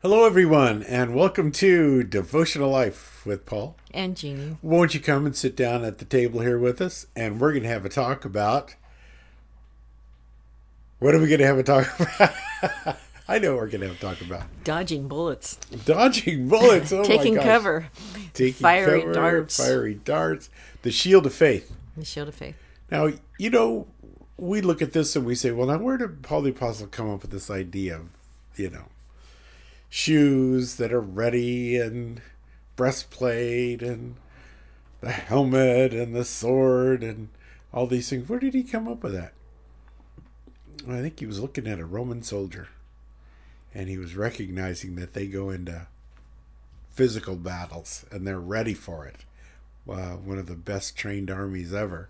Hello, everyone, and welcome to Devotional Life with Paul. And Jeannie. Won't you come and sit down at the table here with us? And we're going to have a talk about. What are we going to have a talk about? I know we're going to have a talk about Dodging bullets. dodging bullets. Oh Taking my gosh. cover. Taking Fiery cover, darts. Fiery darts. The shield of faith. The shield of faith. Now, you know, we look at this and we say, well, now where did Paul the Apostle come up with this idea of, you know, shoes that are ready and breastplate and the helmet and the sword and all these things? Where did he come up with that? I think he was looking at a Roman soldier and he was recognizing that they go into physical battles and they're ready for it. Uh, one of the best trained armies ever.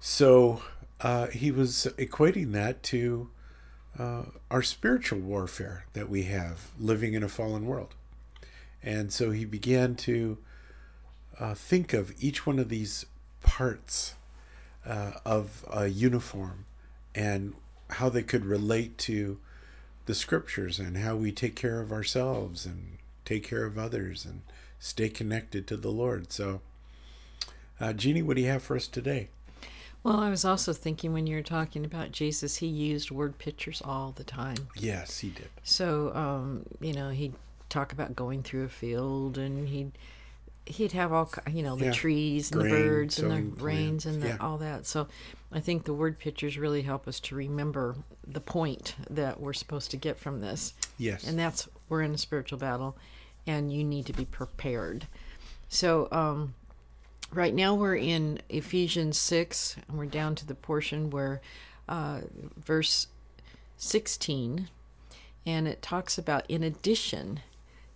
So uh, he was equating that to uh, our spiritual warfare that we have living in a fallen world. And so he began to uh, think of each one of these parts uh, of a uniform and how they could relate to the scriptures and how we take care of ourselves and take care of others and stay connected to the Lord. So, uh, Jeannie, what do you have for us today? Well, I was also thinking when you were talking about Jesus, he used word pictures all the time. Yes, he did. So, um, you know, he'd talk about going through a field and he'd he'd have all you know the Yeah. trees and Grain, the birds and the rains and the, yeah. all that. So, I think the word pictures really help us to remember the point that we're supposed to get from this. Yes. and that's we're in a spiritual battle and you need to be prepared so um right now we're in ephesians 6 and we're down to the portion where uh verse 16 and it talks about in addition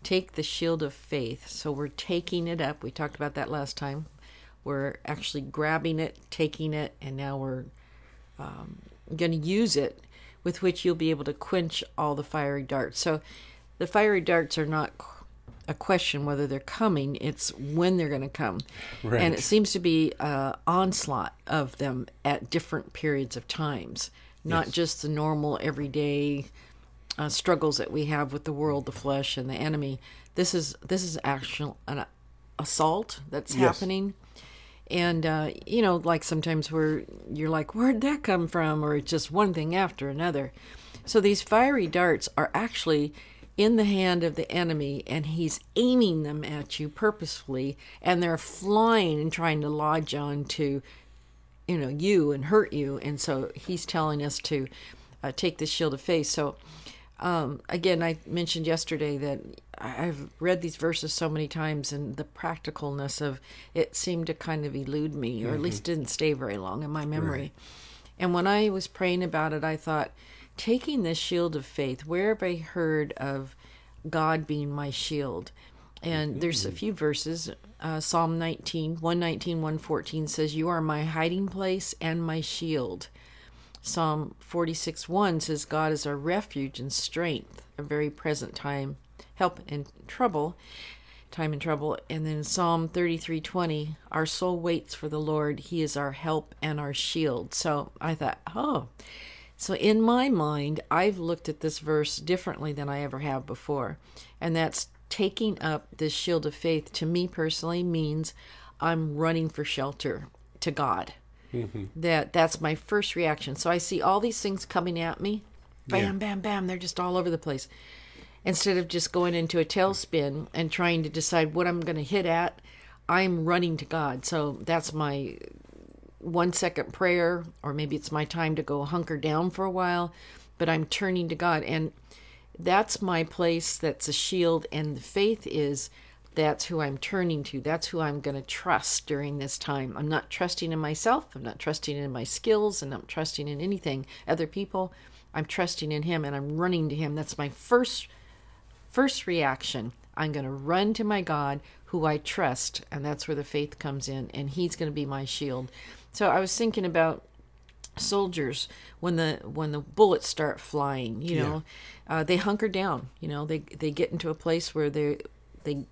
take the shield of faith. So we're taking it up. We talked about that last time. We're actually grabbing it taking it and now we're going to use it with which you'll be able to quench all the fiery darts. So the fiery darts are not a question whether they're coming, it's when they're going to come. Right. And it seems to be an onslaught of them at different periods of times, not Yes. just the normal everyday uh, struggles that we have with the world, the flesh, and the enemy. This is this is actual an assault that's Yes. happening and uh, you know like sometimes where you're like where'd that come from or it's just one thing after another so these fiery darts are actually in the hand of the enemy and he's aiming them at you purposefully and they're flying and trying to lodge onto you know you and hurt you. And so he's telling us to uh, take the shield of faith. So um, again i mentioned yesterday that i've read these verses so many times and the practicalness of it seemed to kind of elude me or at least didn't stay very long in my memory. And when i was praying about it i thought taking this shield of faith where have i heard of god being my shield and there's a few verses. Uh, Psalm 19, 119, 114 says, You are my hiding place and my shield. Psalm 46, 1 says, God is our refuge and strength, a very present time, help in trouble, time in trouble. And then Psalm 33, 20, Our soul waits for the Lord. He is our help and our shield. So I thought, oh, so in my mind, I've looked at this verse differently than I ever have before. And that's taking up this shield of faith to me personally means I'm running for shelter to God. Mm-hmm. That that's my first reaction. So I see all these things coming at me. Bam, Yeah. bam, bam. They're just all over the place. Instead of just going into a tailspin and trying to decide what I'm going to hit at, I'm running to God. So that's my one second prayer, or maybe it's my time to go hunker down for a while, but I'm turning to God. And that's my place. That's a shield. And the faith is that's who I'm turning to. That's who I'm going to trust during this time. I'm not trusting in myself. I'm not trusting in my skills and I'm trusting in anything, other people. I'm trusting in Him and I'm running to Him. That's my first first reaction. I'm going to run to my God who I trust, and that's where the faith comes in, and He's going to be my shield. So I was thinking about soldiers when the when the bullets start flying. You know, uh, they hunker down. You know, they they get into a place where they they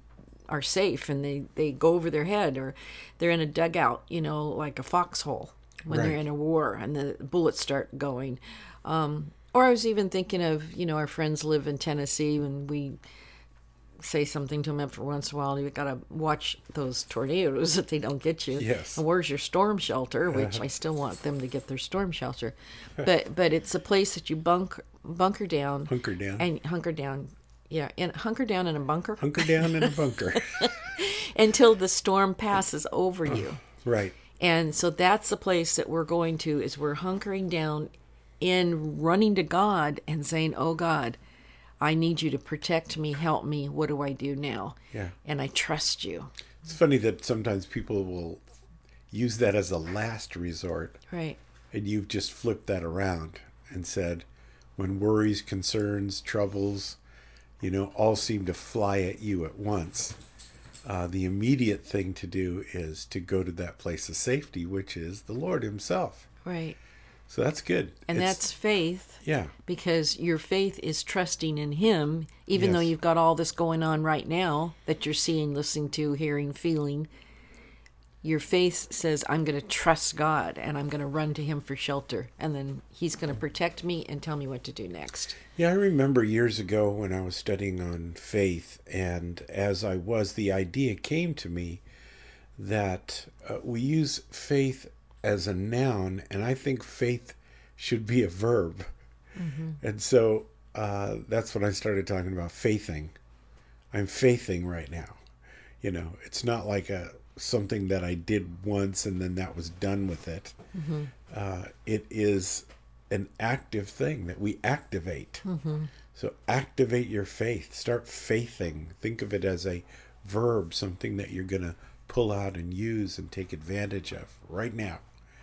are safe and they they go over their head, or they're in a dugout. You know, like a foxhole when they're in a war and the bullets start going. Um, Or I was even thinking of, you know, our friends live in Tennessee and we say something to them every once in a while. You've got to watch those tornadoes that they don't get you. Yes. And where's your storm shelter? Which Uh-huh. I still want them to get their storm shelter. But but it's a place that you bunker bunker down. Hunker down. And hunker down. Yeah, and hunker down in a bunker Hunker down in a bunker. until the storm passes over you. right. And so that's the place that we're going to is we're hunkering down in running to God and saying, "Oh God, I need you to protect me, help me. What do I do now?" Yeah. And I trust you. It's funny that sometimes people will use that as a last resort, Right. and you've just flipped that around and said, when worries, concerns, troubles, you know, all seem to fly at you at once, uh, the immediate thing to do is to go to that place of safety, which is the Lord Himself. Right. So that's good. And It's- that's faith yeah, because your faith is trusting in him even though you've got all this going on right now that you're seeing, listening to, hearing, feeling. Your faith says, I'm going to trust God and I'm going to run to Him for shelter. And then He's going to protect me and tell me what to do next. Yeah, I remember years ago when I was studying on faith, and as I was, the idea came to me that uh, we use faith as a noun, and I think faith should be a verb. And so uh, that's when I started talking about faithing. I'm faithing right now. You know, it's not like a something that I did once and then that was done with it. Uh, it is an active thing that we activate. So activate your faith. Start faithing. Think of it as a verb, something that you're going to pull out and use and take advantage of right now.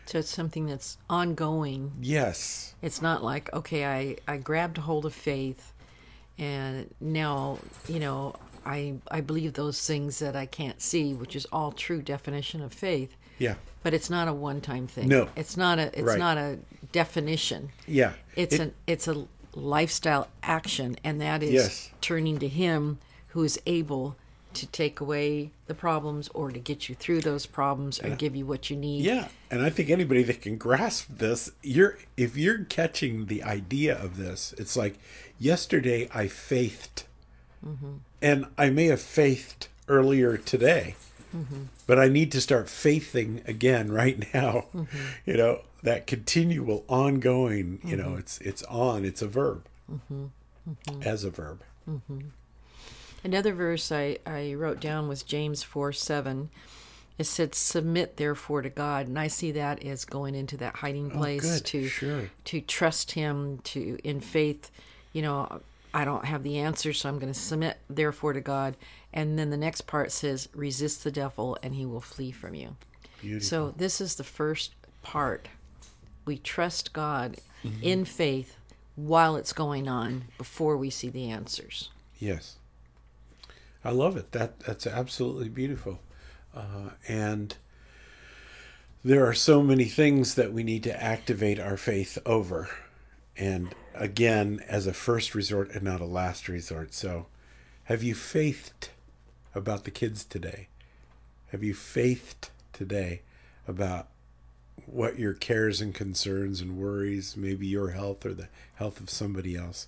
So it's something that's ongoing. Yes. It's not like, okay, I, I grabbed hold of faith and now, you know, I I believe those things that I can't see, which is all true definition of faith. Yeah. But it's not a one time thing. No. It's not a it's Right. not a definition. Yeah. It's It- an it's a lifestyle action and that is Yes. turning to him who is able to take away the problems or to get you through those problems or give you what you need. Yeah, and I think anybody that can grasp this, you're if you're catching the idea of this, it's like yesterday I faithed, mm-hmm. and I may have faithed earlier today, mm-hmm. but I need to start faithing again right now. Mm-hmm. You know that continual, ongoing. You know, it's it's on. It's a verb, as a verb. Another verse I, I wrote down was James 4 7. It said, Submit therefore to God. And I see that as going into that hiding place Oh, to Sure. to trust Him, to in faith, you know, I don't have the answer, so I'm going to submit therefore to God. And then the next part says, Resist the devil and he will flee from you. Beautiful. So this is the first part. We trust God Mm-hmm. in faith while it's going on before we see the answers. Yes, I love it. That that's absolutely beautiful, uh, and there are so many things that we need to activate our faith over, and again, as a first resort and not a last resort. So, have you faithed about the kids today? Have you faithed today about what your cares and concerns and worries, maybe your health or the health of somebody else?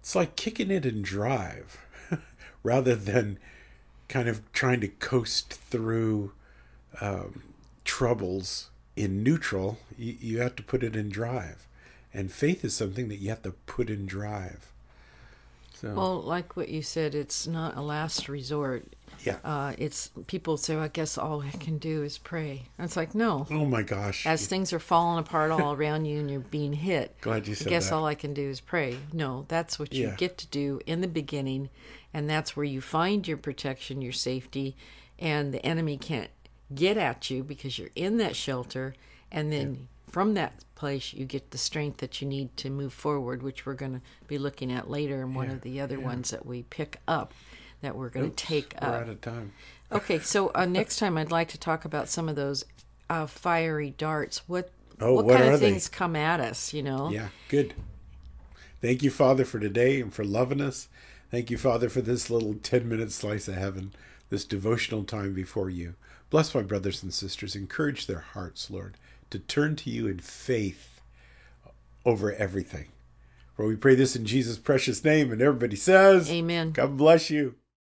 It's like kicking it in drive rather than kind of trying to coast through um, troubles in neutral. You, you have to put it in drive. And faith is something that you have to put in drive. So, Well, like what you said, it's not a last resort. yeah. Uh, it's people say, well, I guess all I can do is pray. And it's like, no. oh my gosh. As things are falling apart all around you and you're being hit, Glad you I said guess that. all I can do is pray. No, that's what you Yeah. get to do in the beginning, and that's where you find your protection, your safety, and the enemy can't get at you because you're in that shelter, and then from that place you get the strength that you need to move forward, which we're going to be looking at later in one Yeah, of the other ones that we pick up that we're going to take we're up. out of time. Okay, so uh, next time I'd like to talk about some of those uh, fiery darts. What Oh, what, what kind are of they? things come at us? You know. Yeah, good. Thank you, Father, for today and for loving us. Thank you, Father, for this little 10 minute slice of heaven, this devotional time before you. Bless my brothers and sisters. Encourage their hearts, Lord, to turn to you in faith over everything. For we pray this in Jesus' precious name. And everybody says, Amen. God bless you.